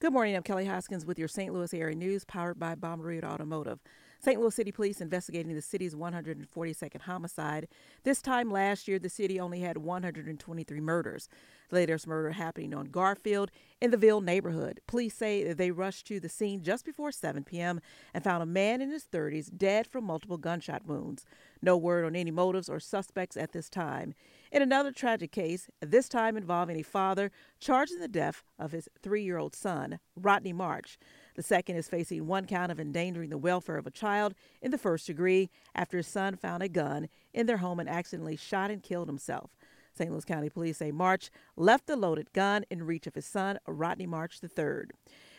Good morning. I'm Kelly Hoskins with your St. Louis area news powered by Bommarito Automotive. St. Louis City Police investigating the city's 142nd homicide. This time last year, the city only had 123 murders. The latest murder happening on Garfield in the Ville neighborhood. Police say that they rushed to the scene just before 7 p.m. and found a man in his 30s dead from multiple gunshot wounds. No word on any motives or suspects at this time. In another tragic case, this time involving a father charged in the death of his three year old son, Rodney March. The second is facing one count of endangering the welfare of a child in the first degree after his son found a gun in their home and accidentally shot and killed himself. St. Louis County Police say March left the loaded gun in reach of his son, Rodney March III.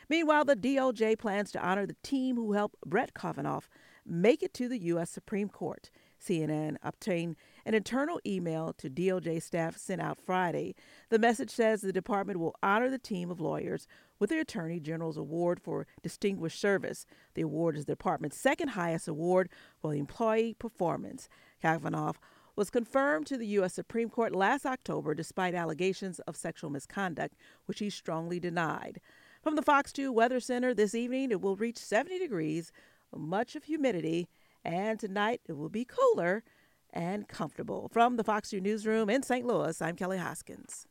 Meanwhile, the DOJ plans to honor the team who helped Brett Kavanaugh make it to the U.S. Supreme Court. CNN obtained an internal email to DOJ staff sent out Friday. The message says the department will honor the team of lawyers with the Attorney General's Award for Distinguished Service. The award is the department's second highest award for employee performance. Kavanaugh was confirmed to the U.S. Supreme Court last October despite allegations of sexual misconduct, which he strongly denied. From the Fox 2 Weather Center this evening, it will reach 70 degrees, much of humidity, and tonight it will be cooler and comfortable. From the Fox 2 Newsroom in St. Louis, I'm Kelly Hoskins.